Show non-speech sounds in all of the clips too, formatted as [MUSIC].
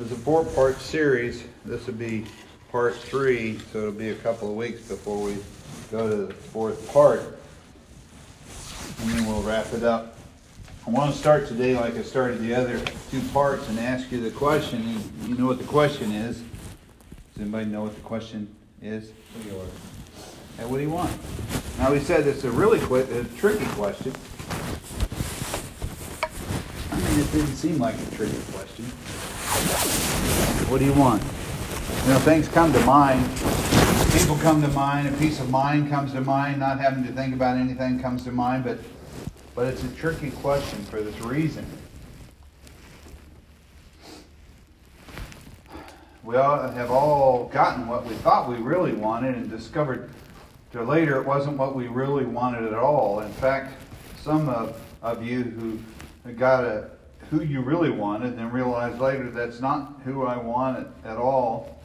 It's a four part series. This will be part three, so it'll be a couple of weeks before we go to the fourth part. And then we'll wrap it up. I want to start today like I started the other two parts and ask you the question. You know what the question is. Does anybody know what the question is? Hey, what do you want? Now, we said it's a really quick, a tricky question. I mean, it didn't seem like a tricky question. What do you want? You know, things come to mind. People come to mind. A peace of mind comes to mind. Not having to think about anything comes to mind. But, but it's a tricky question for this reason. We all have all gotten what we thought we really wanted and discovered to later it wasn't what we really wanted at all. In fact, some of, of you who got a, who you really wanted and then realize later that's not who I wanted at all.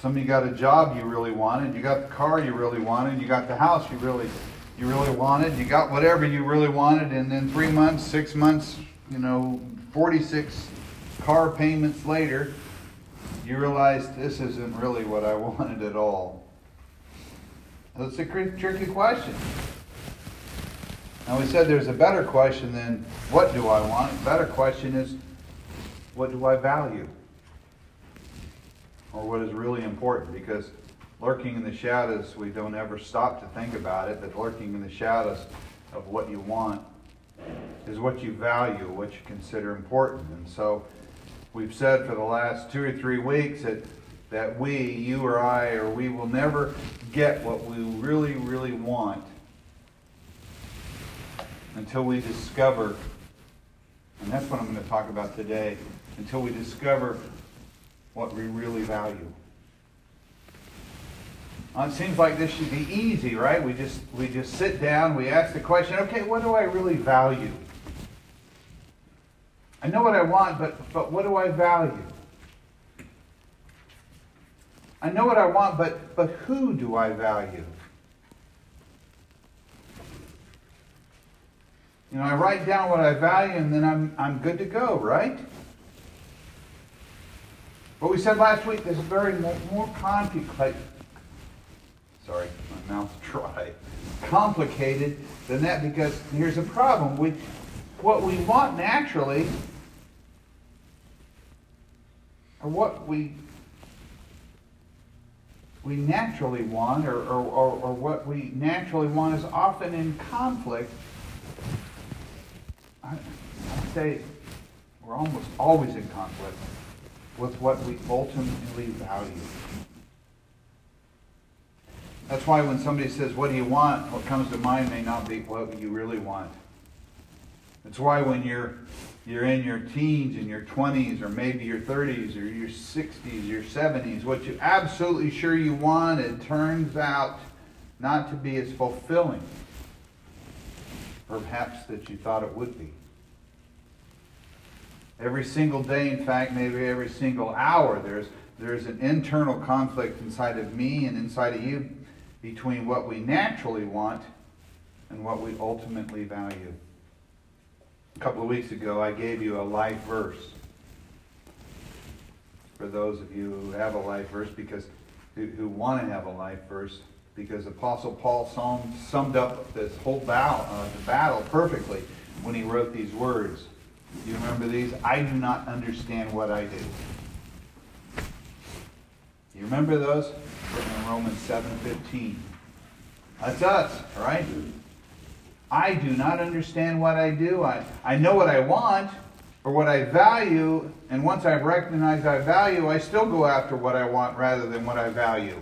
Some of you got a job you really wanted, you got the car you really wanted, you got the house you really you really wanted, you got whatever you really wanted, and then three months, six months, you know, 46 car payments later, you realize this isn't really what I [LAUGHS] wanted at all. That's a tricky question. Now we said there's a better question than what do I want? The better question is what do I value? Or what is really important? Because lurking in the shadows, we don't ever stop to think about it, but lurking in the shadows of what you want is what you value, what you consider important. And so we've said for the last two or three weeks that that we, you or I, or we will never get what we really, really want until we discover, and that's what I'm going to talk about today, until we discover what we really value. Well, it seems like this should be easy, right? We just we just sit down, we ask the question, okay, what do I really value? I know what I want, but but what do I value? I know what I want, but, but who do I value? You know, I write down what I value and then I'm, I'm good to go, right? But we said last week there's very more, more complicated, sorry, my mouth's [LAUGHS] dry, complicated than that because here's a problem. We, what we want naturally, or what we we naturally want or, or, or, or, what we naturally want is often in conflict. I, I'd say we're almost always in conflict with what we ultimately value. That's why when somebody says, What do you want? what comes to mind may not be what you really want. It's why when you're you're in your teens and your 20s or maybe your 30s or your 60s, your 70s, what you're absolutely sure you want, it turns out not to be as fulfilling, perhaps that you thought it would be. Every single day, in fact, maybe every single hour, there's, there's an internal conflict inside of me and inside of you between what we naturally want and what we ultimately value. A couple of weeks ago, I gave you a life verse. For those of you who have a life verse, because who, who want to have a life verse, because Apostle Paul summed up this whole battle, uh, the battle perfectly when he wrote these words. You remember these? I do not understand what I do. You remember those? Written in Romans 7:15. That's us, right? I do not understand what I do. I, I know what I want or what I value, and once I've recognized I value, I still go after what I want rather than what I value.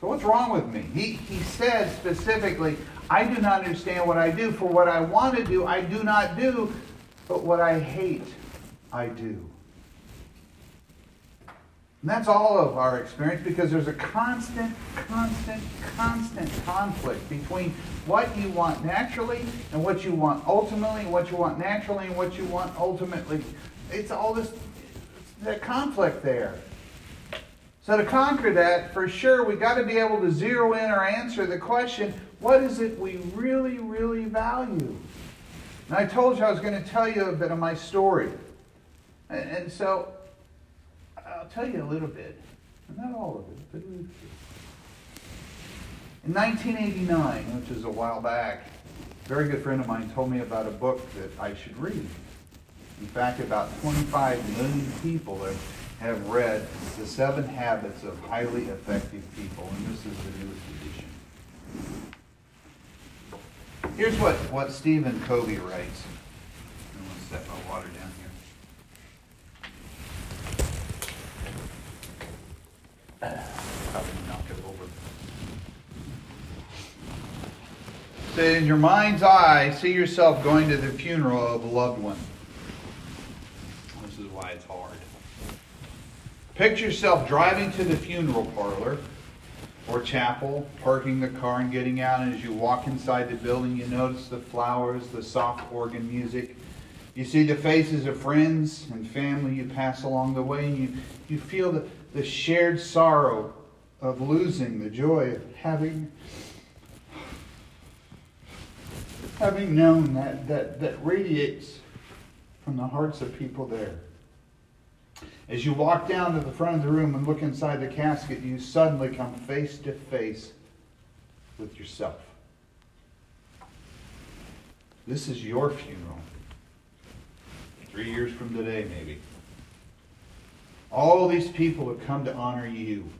So what's wrong with me? He, he said specifically, I do not understand what I do. For what I want to do, I do not do, but what I hate, I do. And that's all of our experience because there's a constant, constant, constant conflict between what you want naturally and what you want ultimately, what you want naturally and what you want ultimately. It's all this that conflict there. So to conquer that, for sure, we got to be able to zero in or answer the question, what is it we really, really value? And I told you I was going to tell you a bit of my story. And, and so, I'll tell you a little bit, not all of it, but a little bit. In 1989, which is a while back, a very good friend of mine told me about a book that I should read. In fact, about 25 million people have, have read The Seven Habits of Highly Effective People, and this is the newest edition. Here's what, what Stephen Covey writes. I'm going to set my water down here. Probably in your mind's eye, see yourself going to the funeral of a loved one. This is why it's hard. Picture yourself driving to the funeral parlor or chapel, parking the car and getting out. And as you walk inside the building, you notice the flowers, the soft organ music. You see the faces of friends and family you pass along the way, and you, you feel the, the shared sorrow of losing, the joy of having having known that, that, that radiates from the hearts of people there. As you walk down to the front of the room and look inside the casket, you suddenly come face to face with yourself. This is your funeral. Three years from today, maybe. All these people have come to honor you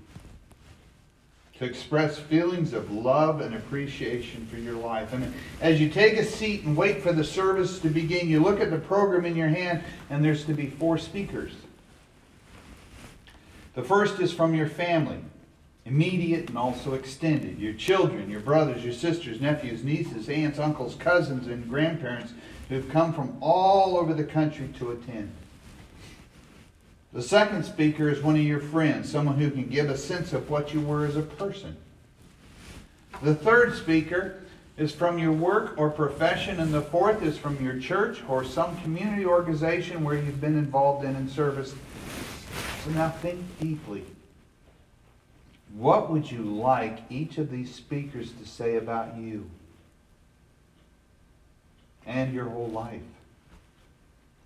to express feelings of love and appreciation for your life. And as you take a seat and wait for the service to begin, you look at the program in your hand, and there's to be four speakers. The first is from your family, immediate and also extended. Your children, your brothers, your sisters, nephews, nieces, aunts, uncles, cousins, and grandparents who have come from all over the country to attend. The second speaker is one of your friends, someone who can give a sense of what you were as a person. The third speaker is from your work or profession, and the fourth is from your church or some community organization where you've been involved in in service. So now think deeply. What would you like each of these speakers to say about you and your whole life?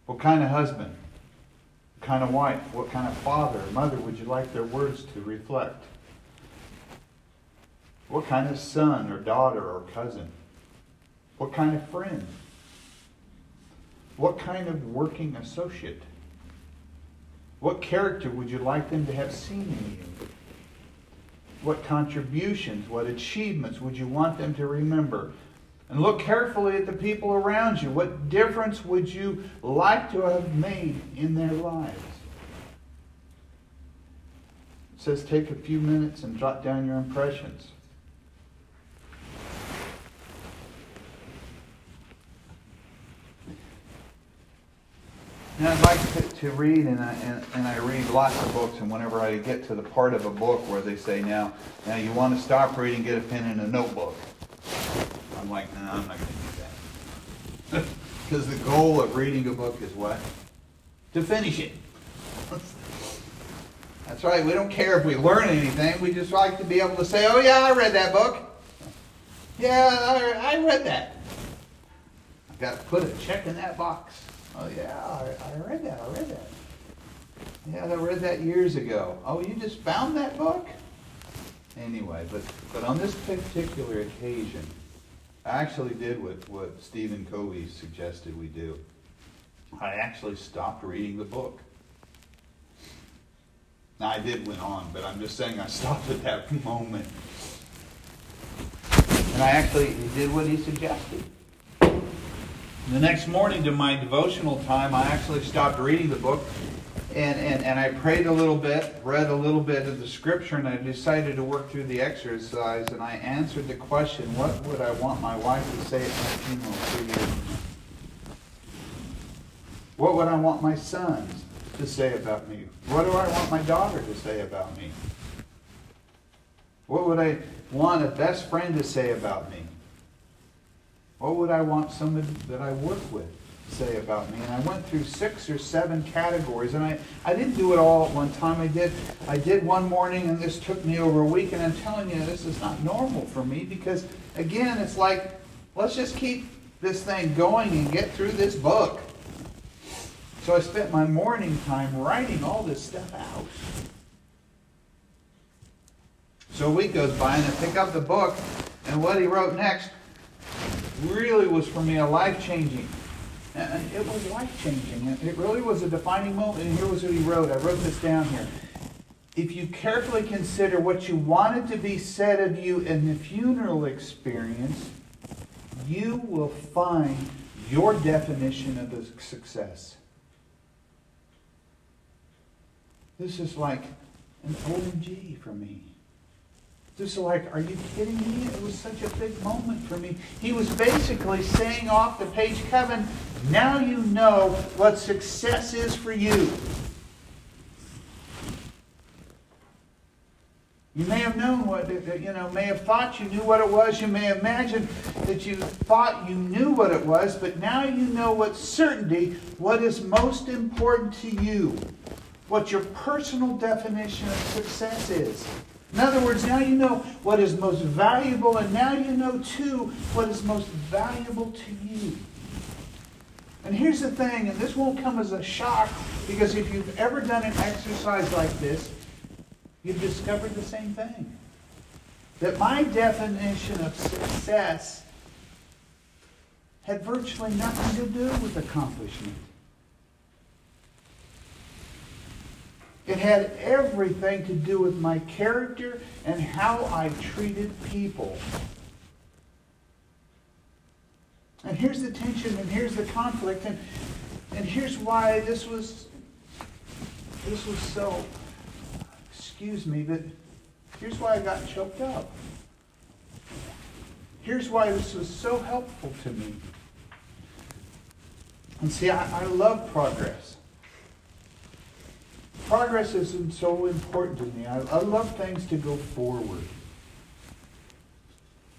What kind of husband? What kind of wife, what kind of father or mother would you like their words to reflect? What kind of son or daughter or cousin? What kind of friend? What kind of working associate? What character would you like them to have seen in you? What contributions, what achievements would you want them to remember? And look carefully at the people around you. What difference would you like to have made in their lives? It says take a few minutes and jot down your impressions. Now I'd like to, to read, and I, and, and, I read lots of books, and whenever I get to the part of a book where they say, now, now you want to stop reading, get a pen and a notebook. I'm like, no, I'm not going to do that. [LAUGHS] Because the goal of reading a book is what? To finish it. [LAUGHS] That's right. We don't care if we learn anything. We just like to be able to say, oh, yeah, I read that book. Yeah, I, I read that. I've got to put a check in that box. Oh, yeah, I, I read that. I read that. Yeah, I read that years ago. Oh, you just found that book? Anyway, but, but on this particular occasion, I actually did what, what Stephen Covey suggested we do. I actually stopped reading the book. Now, I did went on, but I'm just saying I [LAUGHS] stopped at that moment. And I actually did what he suggested. The next morning to my devotional time, I actually stopped reading the book and, and, and I prayed a little bit, read a little bit of the scripture, and I decided to work through the exercise. And I answered the question, What would I want my wife to say at my funeral three years from now? What would I want my sons to say about me? What do I want my daughter to say about me? What would I want a best friend to say about me? What would I want someone that I work with say about me. And I went through six or seven categories, and I, I didn't do it all at one time. I did I did one morning, and this took me over a week. And I'm telling you, this is not normal for me because again, it's like let's just keep this thing going and get through this book. So I spent my morning time writing all this stuff out. So a week goes by and I pick up the book, and what he wrote next really was for me a life changing. It was life changing. It really was a defining moment. And here was what he wrote. I wrote this down here. If you carefully consider what you wanted to be said of you in the funeral experience, you will find your definition of the success. This is like an OMG for me. Just like, are you kidding me? It was such a big moment for me. He was basically saying off the page, Kevin, now you know what success is for you. You may have known what, you know, may have thought you knew what it was. You may imagine that you thought you knew what it was, but now you know what certainty what is most important to you, what your personal definition of success is. In other words, now you know what is most valuable, and now you know, too, what is most valuable to you. And here's the thing, and this won't come as a shock, because if you've ever done an exercise like this, you've discovered the same thing. That my definition of success had virtually nothing to do with accomplishment. It had everything to do with my character and how I treated people. And here's the tension and here's the conflict and, and here's why this was this was so excuse me, but here's why I got choked up. Here's why this was so helpful to me. And see, I, I love progress. Progress isn't so important to me. I, I love things to go forward.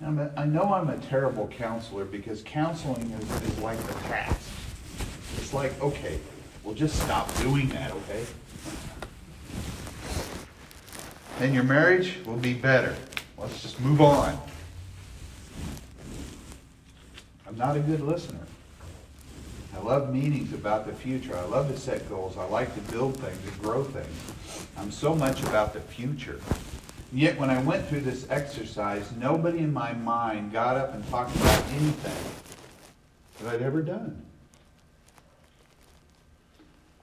A, i know I'm a terrible counselor because counseling is, is like the past. It's like, okay, we'll just stop doing that, okay? Then your marriage will be better. Let's just move on. I'm not a good listener. I love meetings about the future. I love to set goals. I like to build things and grow things. I'm so much about the future. Yet when I went through this exercise, nobody in my mind got up and talked about anything that I'd ever done.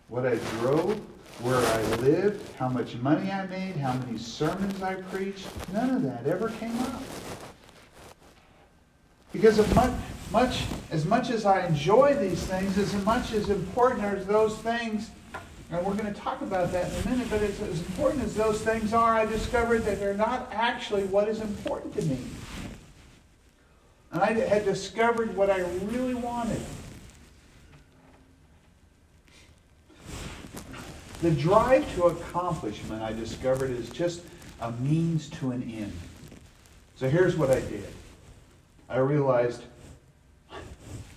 What I drove, where I lived, how much money I made, how many sermons I preached, none of that ever came up. Because of much, much as much as I enjoy these things, as much as important as those things, and we're going to talk about that in a minute, but as, as important as those things are, I discovered that they're not actually what is important to me. And I had discovered what I really wanted. The drive to accomplishment, I discovered, is just a means to an end. So here's what I did. I realized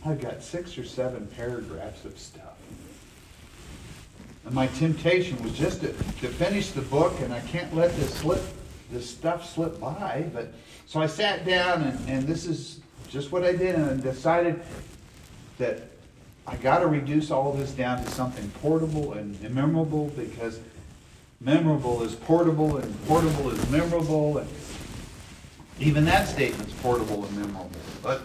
I've got six or seven paragraphs of stuff. And my temptation was just to, to finish the book, and I can't let this slip, this stuff slip by. But so I sat down, and, and this is just what I did, and I decided that I got to reduce all this down to something portable and memorable because memorable is portable, and portable is memorable, and even that statement's portable and memorable. But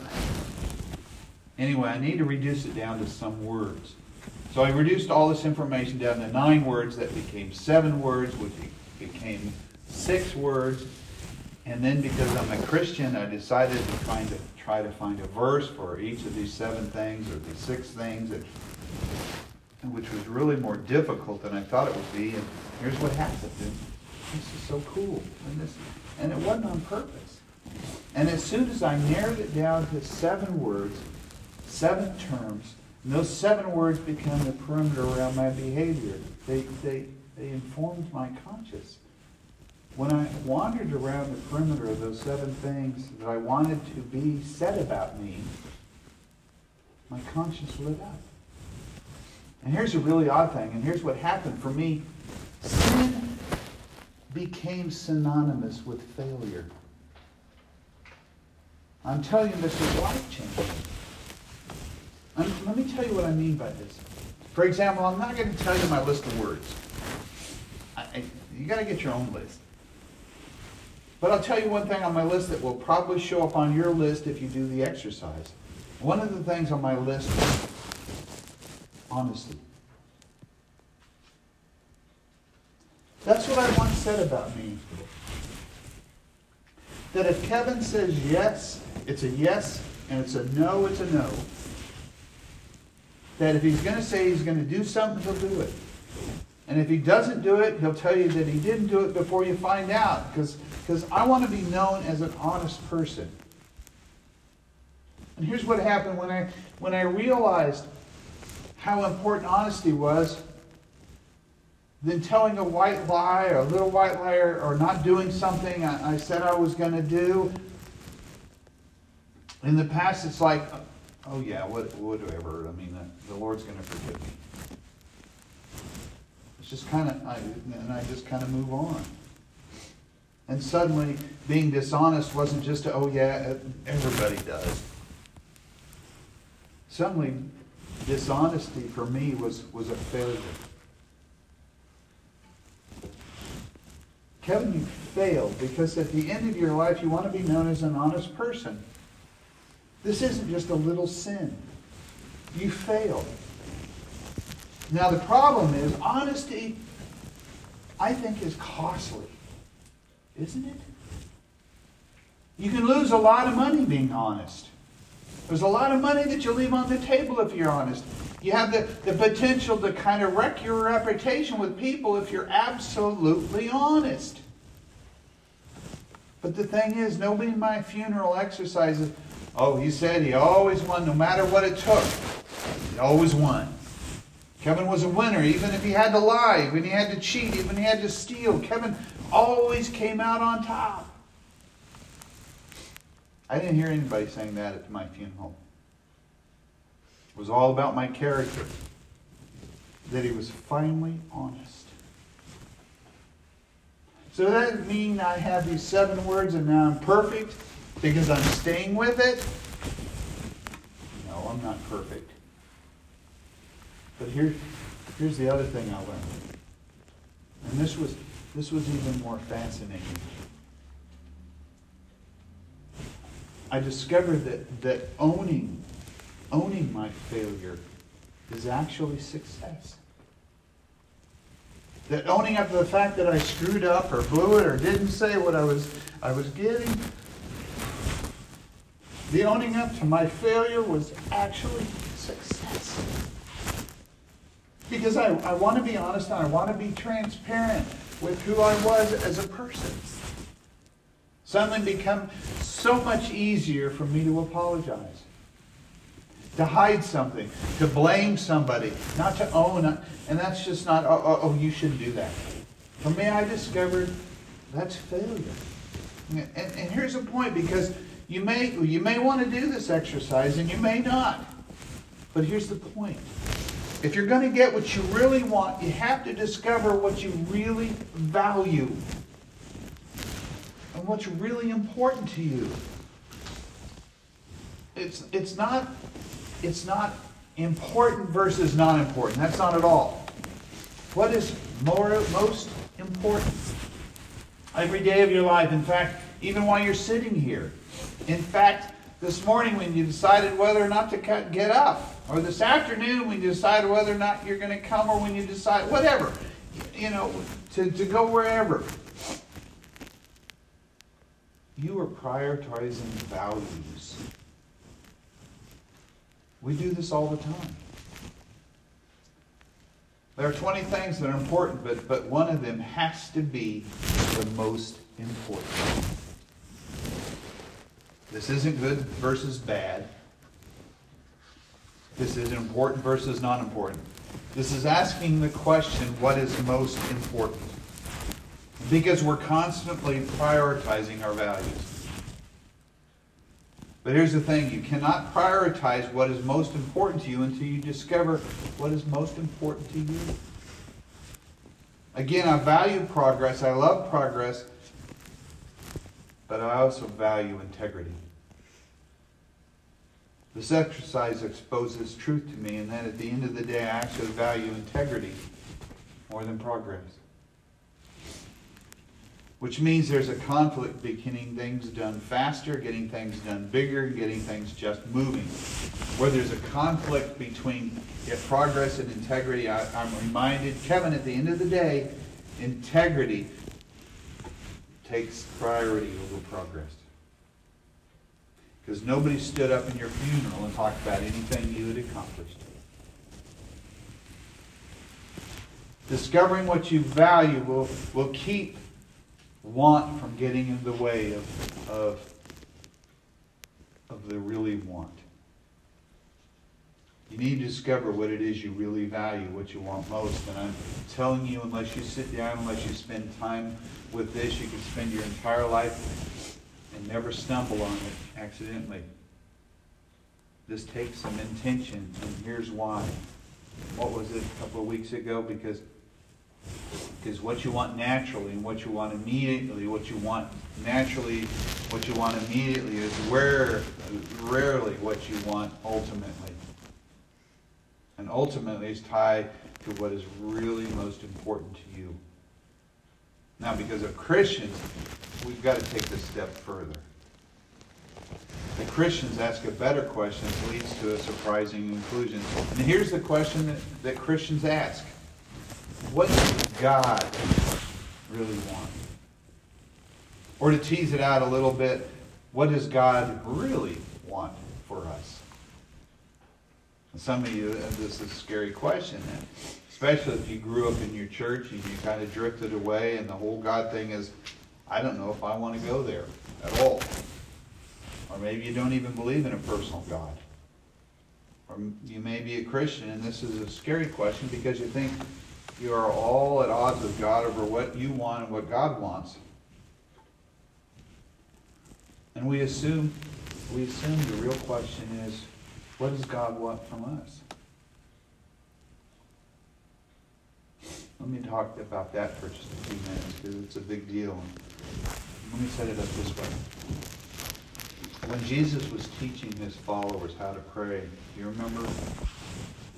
anyway, I need to reduce it down to some words. So I reduced all this information down to nine words that became seven words, which became six words. And then because I'm a Christian, I decided to try to try to find a verse for each of these seven things or these six things, which was really more difficult than I thought it would be. And here's what happened. And this is so cool. And, this, and it wasn't on purpose. And as soon as I narrowed it down to seven words, seven terms, and those seven words become the perimeter around my behavior. They, they, they informed my conscience. When I wandered around the perimeter of those seven things that I wanted to be said about me, my conscience lit up. And here's a really odd thing, and here's what happened for me. Sin became synonymous with failure. I'm telling you, this is life changing. Let me tell you what I mean by this. For example, I'm not going to tell you my list of words. I, I, you got to get your own list. But I'll tell you one thing on my list that will probably show up on your list if you do the exercise. One of the things on my list is honesty. That's what I once said about me. That if Kevin says yes, it's a yes, and it's a no, it's a no. That if he's going to say he's going to do something, he'll do it. And if he doesn't do it, he'll tell you that he didn't do it before you find out. Because I want to be known as an honest person. And here's what happened when I, when I realized how important honesty was than telling a white lie or a little white lie or not doing something I, I said I was going to do. In the past, it's like, oh yeah, what, whatever. I mean, the, the Lord's going to forgive me. It's just kind of, and I just kind of move on. And suddenly, being dishonest wasn't just, oh yeah, everybody does. Suddenly, dishonesty for me was, was a failure. Kevin, you failed because at the end of your life, you want to be known as an honest person. This isn't just a little sin. You failed. Now, the problem is, honesty, I think, is costly. Isn't it? You can lose a lot of money being honest. There's a lot of money that you leave on the table if you're honest. You have the, the potential to kind of wreck your reputation with people if you're absolutely honest. But the thing is, nobody in my funeral exercises, oh, he said he always won no matter what it took. He always won. Kevin was a winner, even if he had to lie, when he had to cheat, even if he had to steal. Kevin always came out on top. I didn't hear anybody saying that at my funeral. It was all about my character. That he was finally honest. So does that mean I have these seven words and now I'm perfect because I'm staying with it? No, I'm not perfect. But here, here's the other thing I learned. And this was, this was even more fascinating. I discovered that, that owning, owning my failure is actually success. That owning up to the fact that I screwed up or blew it or didn't say what I was, I was getting, the owning up to my failure was actually success. Because I, I want to be honest and I want to be transparent with who I was as a person suddenly become so much easier for me to apologize. To hide something, to blame somebody, not to own it. And that's just not, oh, oh, oh, you shouldn't do that. For me, I discovered that's failure. And, and here's the point because you may, you may want to do this exercise and you may not. But here's the point. If you're going to get what you really want, you have to discover what you really value and what's really important to you. It's, it's, not, it's not important versus not important. That's not at all. What is more, most important? Every day of your life. In fact, even while you're sitting here. In fact, this morning when you decided whether or not to get up, or this afternoon when you decide whether or not you're going to come, or when you decide, whatever, you know, to, to go wherever you are prioritizing values. We do this all the time. There are 20 things that are important, but, but one of them has to be the most important. This isn't good versus bad. This is important versus not important. This is asking the question what is most important? because we're constantly prioritizing our values. But here's the thing you cannot prioritize what is most important to you until you discover what is most important to you. Again, I value progress, I love progress, but I also value integrity. This exercise exposes truth to me, and then at the end of the day, I actually value integrity more than progress. Which means there's a conflict between things done faster, getting things done bigger, getting things just moving. Where there's a conflict between progress and integrity, I, I'm reminded, Kevin, at the end of the day, integrity takes priority over progress. Because nobody stood up in your funeral and talked about anything you had accomplished. Discovering what you value will, will keep want from getting in the way of, of, of the really want. You need to discover what it is you really value, what you want most. And I'm telling you, unless you sit down, unless you spend time with this, you can spend your entire life and never stumble on it accidentally. This takes some intention, and here's why. What was it a couple of weeks ago? Because because what you want naturally and what you want immediately, what you want naturally, what you want immediately is rare, rarely what you want ultimately. And ultimately is tied to what is really most important to you. Now, because of Christians, we've got to take this step further. The Christians ask a better question that leads to a surprising conclusion. And here's the question that, that Christians ask What does God really want? Or to tease it out a little bit, what does God really want for us? And some of you, this is a scary question, especially if you grew up in your church and you kind of drifted away, and the whole God thing is, I don't know if I want to go there at all. Or maybe you don't even believe in a personal God. Or you may be a Christian, and this is a scary question because you think you are all at odds with God over what you want and what God wants. And we assume we assume the real question is, what does God want from us? Let me talk about that for just a few minutes because it's a big deal. Let me set it up this way when Jesus was teaching his followers how to pray, do you remember?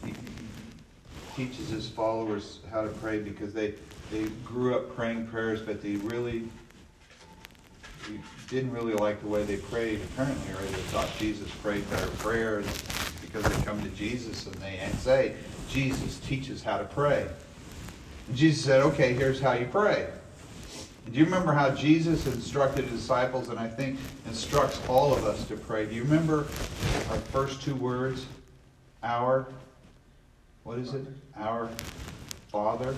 He teaches his followers how to pray because they, they grew up praying prayers, but they really they didn't really like the way they prayed, apparently, or they thought Jesus prayed better prayers because they come to Jesus and they say, Jesus teaches how to pray. Jesus said, okay, here's how you pray. Do you remember how Jesus instructed disciples and I think instructs all of us to pray? Do you remember our first two words? Our, what is it? Our Father.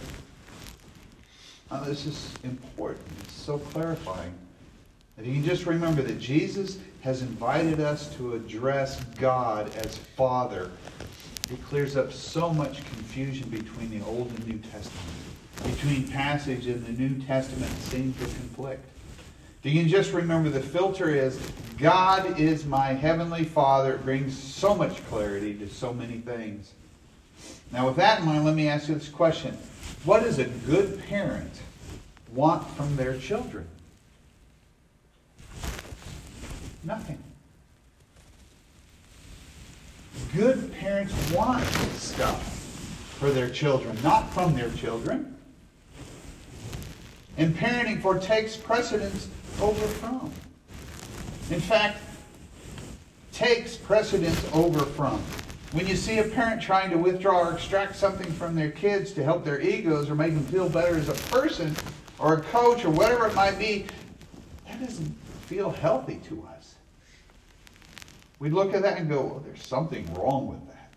Now, this is important. It's so clarifying. If you can just remember that Jesus has invited us to address God as Father, it clears up so much confusion between the Old and New Testament between passage in the New Testament seem to conflict. Do you just remember the filter is God is my heavenly Father? It brings so much clarity to so many things. Now, with that in mind, let me ask you this question What does a good parent want from their children? Nothing. Good parents want stuff for their children, not from their children. And parenting for takes precedence over from. In fact, takes precedence over from. When you see a parent trying to withdraw or extract something from their kids to help their egos or make them feel better as a person or a coach or whatever it might be, that doesn't feel healthy to us. We look at that and go, well, there's something wrong with that.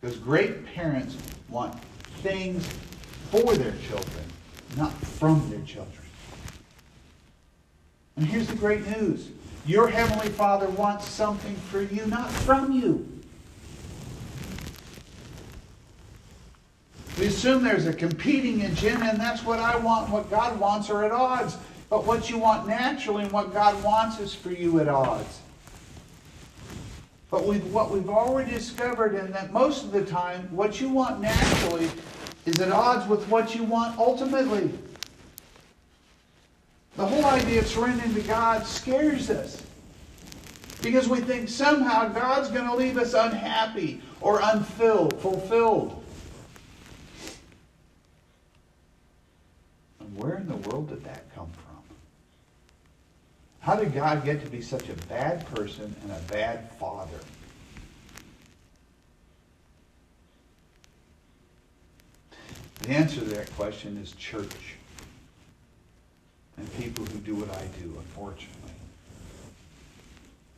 Because great parents want things for their children not from their children. And here's the great news your Heavenly Father wants something for you, not from you. We assume there's a competing agenda, and that's what I want what God wants are at odds. But what you want naturally and what God wants is for you at odds. But we've, what we've already discovered, and that most of the time, what you want naturally is at odds with what you want ultimately. The whole idea of surrendering to God scares us. Because we think somehow God's going to leave us unhappy or unfilled, fulfilled. And where in the world did that come from? How did God get to be such a bad person and a bad father? The answer to that question is church and people who do what I do, unfortunately.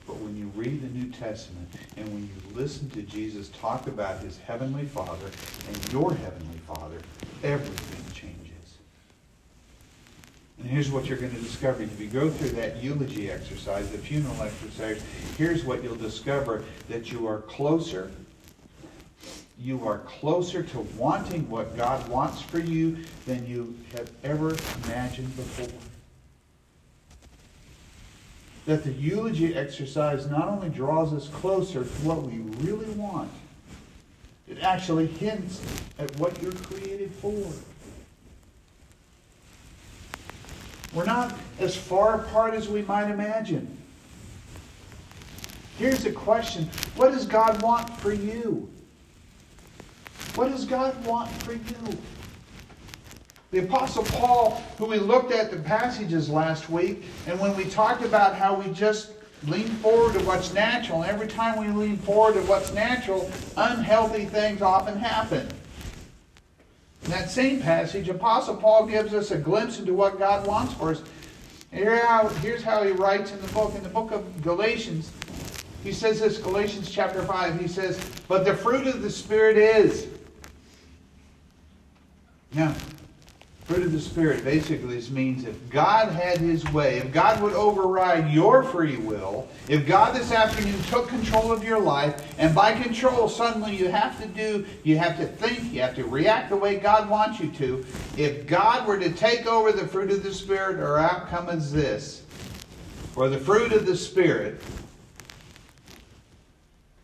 But when you read the New Testament and when you listen to Jesus talk about his heavenly Father and your heavenly Father, everything changes. And here's what you're going to discover. If you go through that eulogy exercise, the funeral exercise, here's what you'll discover that you are closer. You are closer to wanting what God wants for you than you have ever imagined before that the eulogy exercise not only draws us closer to what we really want, it actually hints at what you're created for. We're not as far apart as we might imagine. Here's the question What does God want for you? What does God want for you? The Apostle Paul, who we looked at the passages last week, and when we talked about how we just lean forward to what's natural, and every time we lean forward to what's natural, unhealthy things often happen. In that same passage, Apostle Paul gives us a glimpse into what God wants for us. Here how, here's how he writes in the book, in the book of Galatians. He says this, Galatians chapter 5, he says, But the fruit of the Spirit is. Now, Fruit of the Spirit basically means if God had his way, if God would override your free will, if God this afternoon took control of your life, and by control suddenly you have to do, you have to think, you have to react the way God wants you to, if God were to take over the fruit of the Spirit, our outcome is this. For the fruit of the Spirit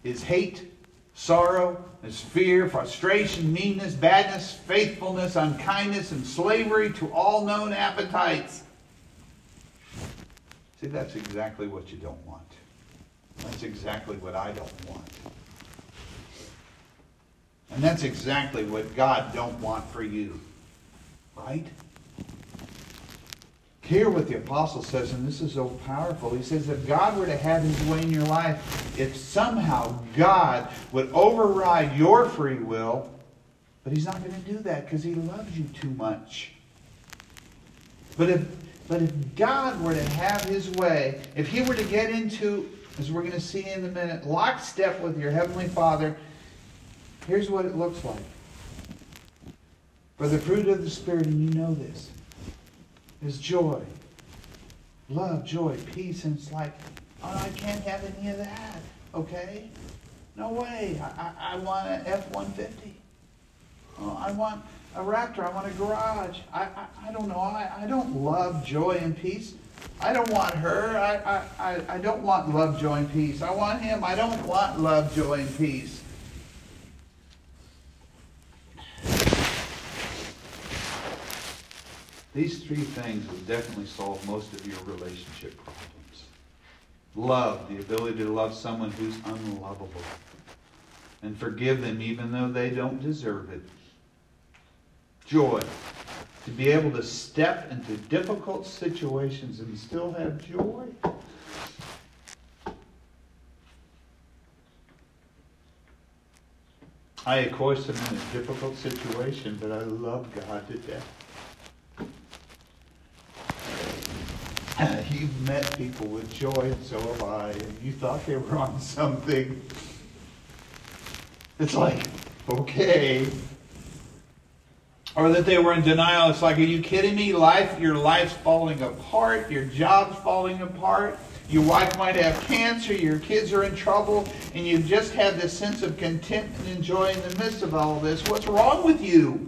is hate, sorrow, is fear, frustration, meanness, badness, faithfulness, unkindness, and slavery to all known appetites. See, that's exactly what you don't want. That's exactly what I don't want. And that's exactly what God don't want for you. Right? Hear what the apostle says, and this is so powerful. He says, if God were to have his way in your life, if somehow God would override your free will, but he's not going to do that because he loves you too much. But if, but if God were to have his way, if he were to get into, as we're going to see in a minute, lockstep with your Heavenly Father, here's what it looks like. For the fruit of the Spirit, and you know this is joy, love, joy, peace. And it's like, oh, I can't have any of that. Okay? No way. I, I, I want an F 150. Oh, I want a Raptor. I want a garage. I, I, I don't know. I, I don't love joy and peace. I don't want her. I, I, I don't want love, joy, and peace. I want him. I don't want love, joy, and peace. These three things will definitely solve most of your relationship problems. Love, the ability to love someone who's unlovable. And forgive them even though they don't deserve it. Joy, to be able to step into difficult situations and still have joy. I, of course, am in a difficult situation, but I love God to death. You've met people with joy, and so have I, and you thought they were on something. It's like, okay. Or that they were in denial. It's like, are you kidding me? Life, your life's falling apart, your job's falling apart, your wife might have cancer, your kids are in trouble, and you just have this sense of contentment and joy in the midst of all this. What's wrong with you?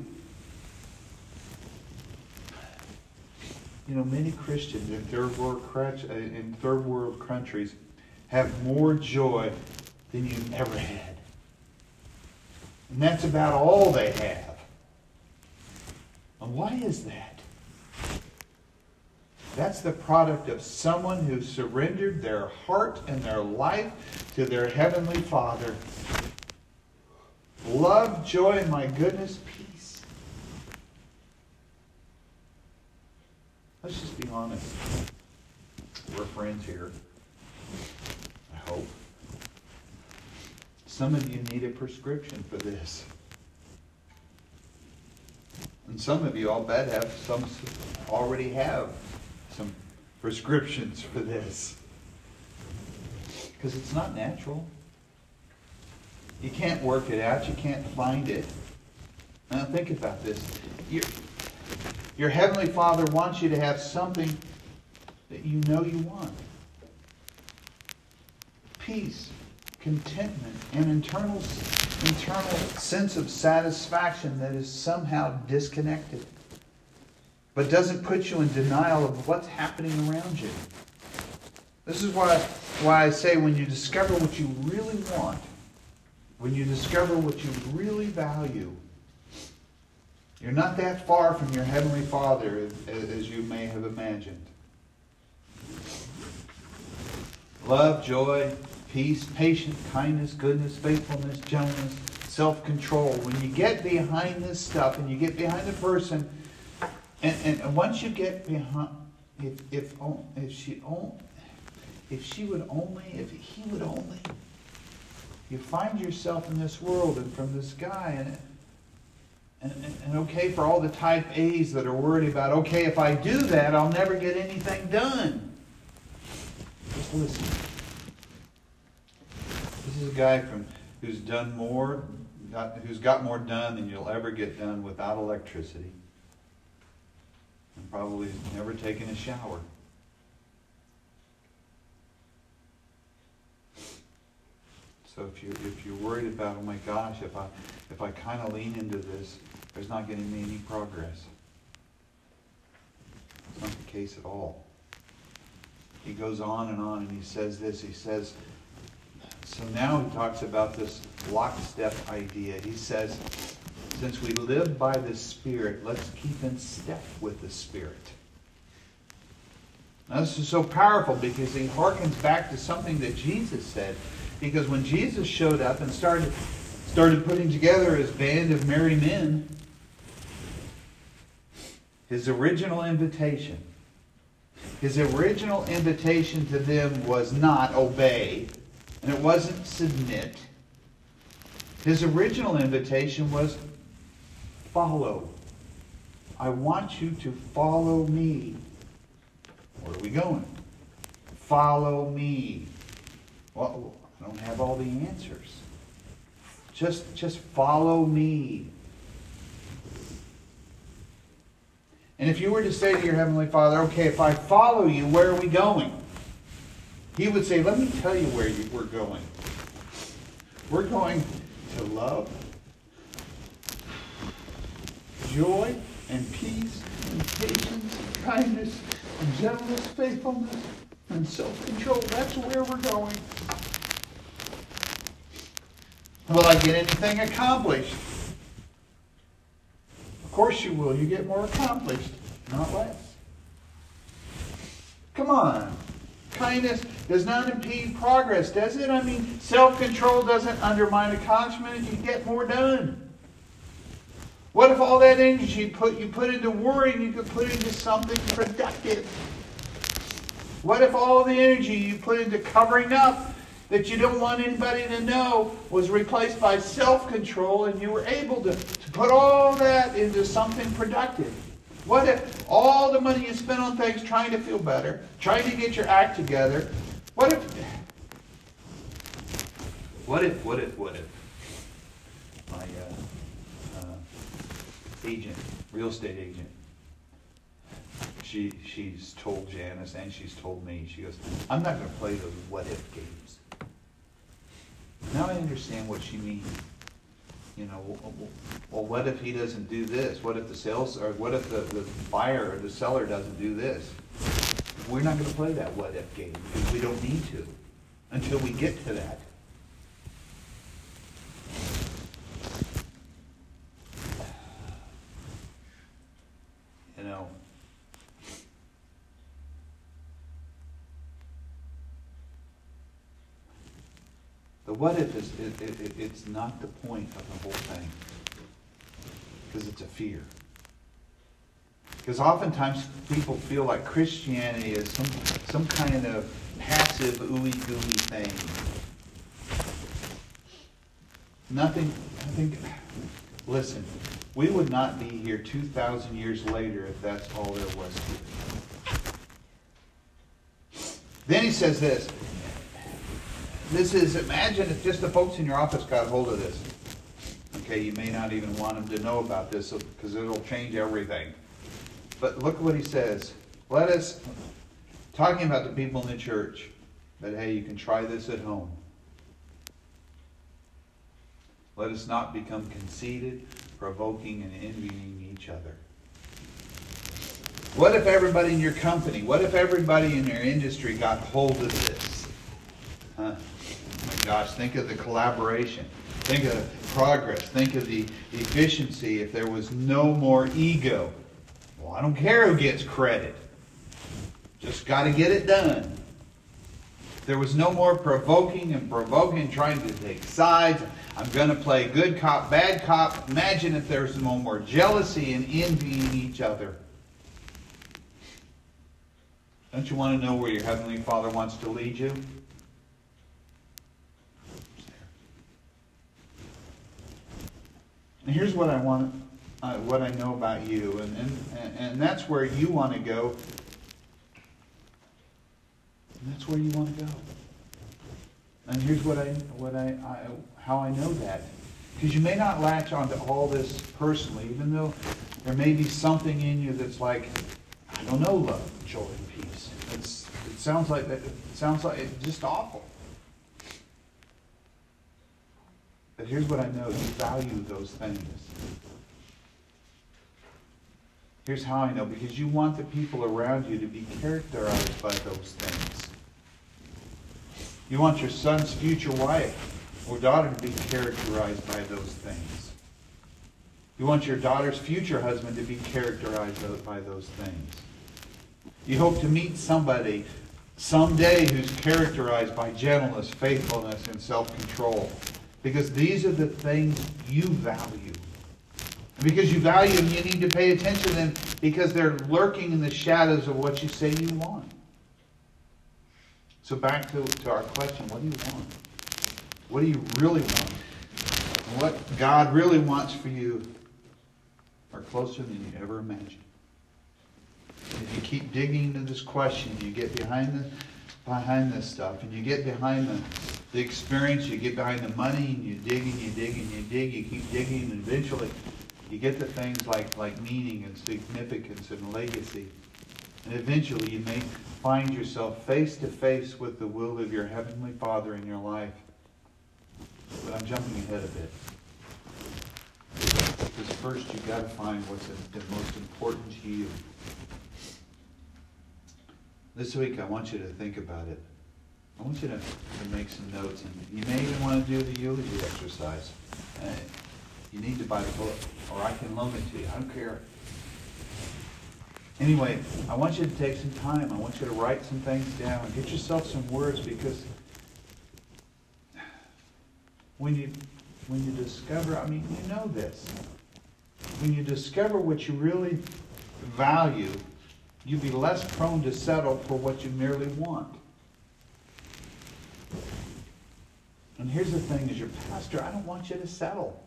You know, many Christians in third world uh, in third world countries have more joy than you've ever had. And that's about all they have. And why is that? That's the product of someone who surrendered their heart and their life to their Heavenly Father. Love, joy, my goodness, peace. Let's just be honest. We're friends here. I hope. Some of you need a prescription for this. And some of you, I'll bet, have some already have some prescriptions for this. Because it's not natural. You can't work it out. You can't find it. Now think about this. Your, your Heavenly Father wants you to have something that you know you want. Peace, contentment, an internal, internal sense of satisfaction that is somehow disconnected but doesn't put you in denial of what's happening around you. This is why, why I say when you discover what you really want, when you discover what you really value, you're not that far from your Heavenly Father as you may have imagined. Love, joy, peace, patience, kindness, goodness, faithfulness, gentleness, self control. When you get behind this stuff and you get behind the person, and, and once you get behind, if, if, oh, if she only, if she would only, if he would only, you find yourself in this world and from this guy, and, and, and, okay for all the type A's that are worried about, okay, if I do that, I'll never get anything done. Just listen. This is a guy from who's done more, got, who's got more done than you'll ever get done without electricity and probably never taken a shower. So if you if you're worried about, oh my gosh, if I if I kind of lean into this, there's not going to be any progress. It's not the case at all. He goes on and on, and he says this. He says, so now he talks about this lockstep idea. He says, since we live by the Spirit, let's keep in step with the Spirit. Now, this is so powerful because he harkens back to something that Jesus said. Because when Jesus showed up and started, started putting together his band of merry men, his original invitation, his original invitation to them was not obey, and it wasn't submit. His original invitation was follow. I want you to follow me. Where are we going? Follow me. Well, I don't have all the answers. Just, just follow me. And if you were to say to your Heavenly Father, okay, if I follow you, where are we going? He would say, let me tell you where you, we're going. We're going to love joy and peace and patience and kindness and gentleness, faithfulness, and self-control. That's where we're going. Will I get anything accomplished? Of course you will. You get more accomplished, not less. Come on. Kindness does not impede progress, does it? I mean, self-control doesn't undermine accomplishment. You get more done. What if all that energy you put, you put into worrying, you could put into something productive? What if all the energy you put into covering up that you don't want anybody to know was replaced by self control and you were able to, to put all that into something productive? What if all the money you spent on things trying to feel better, trying to get your act together, what if. What if, what if, what if? My, uh, agent, real estate agent, she she's told Janice and she's told me, she goes, I'm not going to play those what if games. Now I understand what she means. You know, well, what if he doesn't do this? What if the sales, or what if the, the buyer or the seller doesn't do this? We're not going to play that what if game because we don't need to until we get to that. The what if is it, it, it, it's not the point of the whole thing. Because it's a fear. Because oftentimes people feel like Christianity is some, some kind of passive, ooey gooey thing. Nothing, I think, Listen, we would not be here 2,000 years later if that's all there was to it. Then he says this. This is, imagine if just the folks in your office got hold of this. Okay, you may not even want them to know about this because it'll change everything. But look what he says. Let us, talking about the people in the church, but hey, you can try this at home. Let us not become conceited, provoking, and envying each other. What if everybody in your company, what if everybody in your industry got hold of this? Huh? Gosh, think of the collaboration. Think of the progress. Think of the efficiency if there was no more ego. Well, I don't care who gets credit. Just got to get it done. There was no more provoking and provoking, trying to take sides. I'm going to play good cop, bad cop. Imagine if there's no more jealousy and envying each other. Don't you want to know where your Heavenly Father wants to lead you? And here's what I want, uh, what I know about you, and, and, and that's where you want to go. And that's where you want to go. And here's what I, what I, I how I know that. Because you may not latch onto all this personally, even though there may be something in you that's like, I don't know, love, joy, and peace. It's, it sounds like that. It sounds like it's just awful. But here's what I know: you value those things. Here's how I know: because you want the people around you to be characterized by those things. You want your son's future wife or daughter to be characterized by those things. You want your daughter's future husband to be characterized by those things. You hope to meet somebody someday who's characterized by gentleness, faithfulness, and self control. Because these are the things you value. And because you value them, you need to pay attention to them because they're lurking in the shadows of what you say you want. So back to, to our question, what do you want? What do you really want? And what God really wants for you are closer than you ever imagined. If you keep digging into this question, you get behind the behind this stuff, and you get behind the, the experience, you get behind the money, and you dig and you dig and you dig, you keep digging, and eventually you get to things like, like meaning and significance and legacy. And eventually you may find yourself face to face with the will of your Heavenly Father in your life. But I'm jumping ahead a bit. Because first you've got to find what's the most important to you. This week I want you to think about it. I want you to, to make some notes. And you may even want to do the eulogy exercise. Uh, you need to buy the book, or I can loan it to you. I don't care. Anyway, I want you to take some time. I want you to write some things down get yourself some words because when you when you discover, I mean, you know this. When you discover what you really value, you'll be less prone to settle for what you merely want. And here's the thing as your pastor, I don't want you to settle.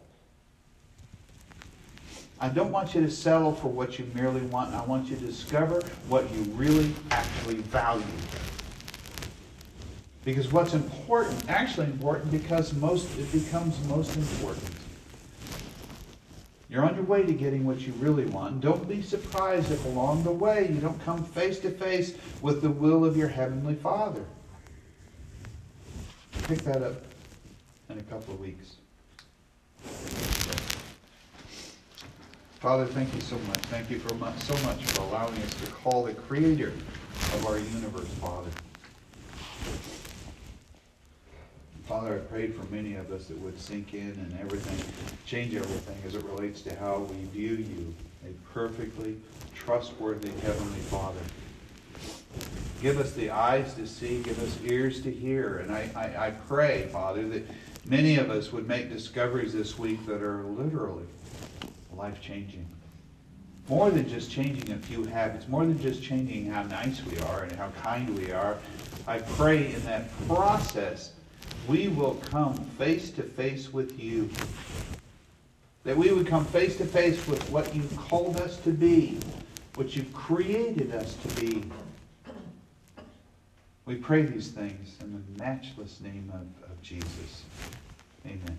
I don't want you to settle for what you merely want. I want you to discover what you really actually value. Because what's important, actually important, because most it becomes most important. You're on your way to getting what you really want. Don't be surprised if along the way you don't come face to face with the will of your Heavenly Father. Pick that up in a couple of weeks. Father, thank you so much. Thank you for much, so much for allowing us to call the creator of our universe, Father. Father, I prayed for many of us that would sink in and everything, change everything as it relates to how we view you, a perfectly trustworthy Heavenly Father. give us the eyes to see, give us ears to hear. And I, I, I pray, Father, that many of us would make discoveries this week that are literally life changing. More than just changing a few habits, more than just changing how nice we are and how kind we are. I pray in that process we will come face to face with you. That we would come face to face with what you've called us to be, what you've created us to be. We pray these things in the matchless name of, of Jesus. Amen.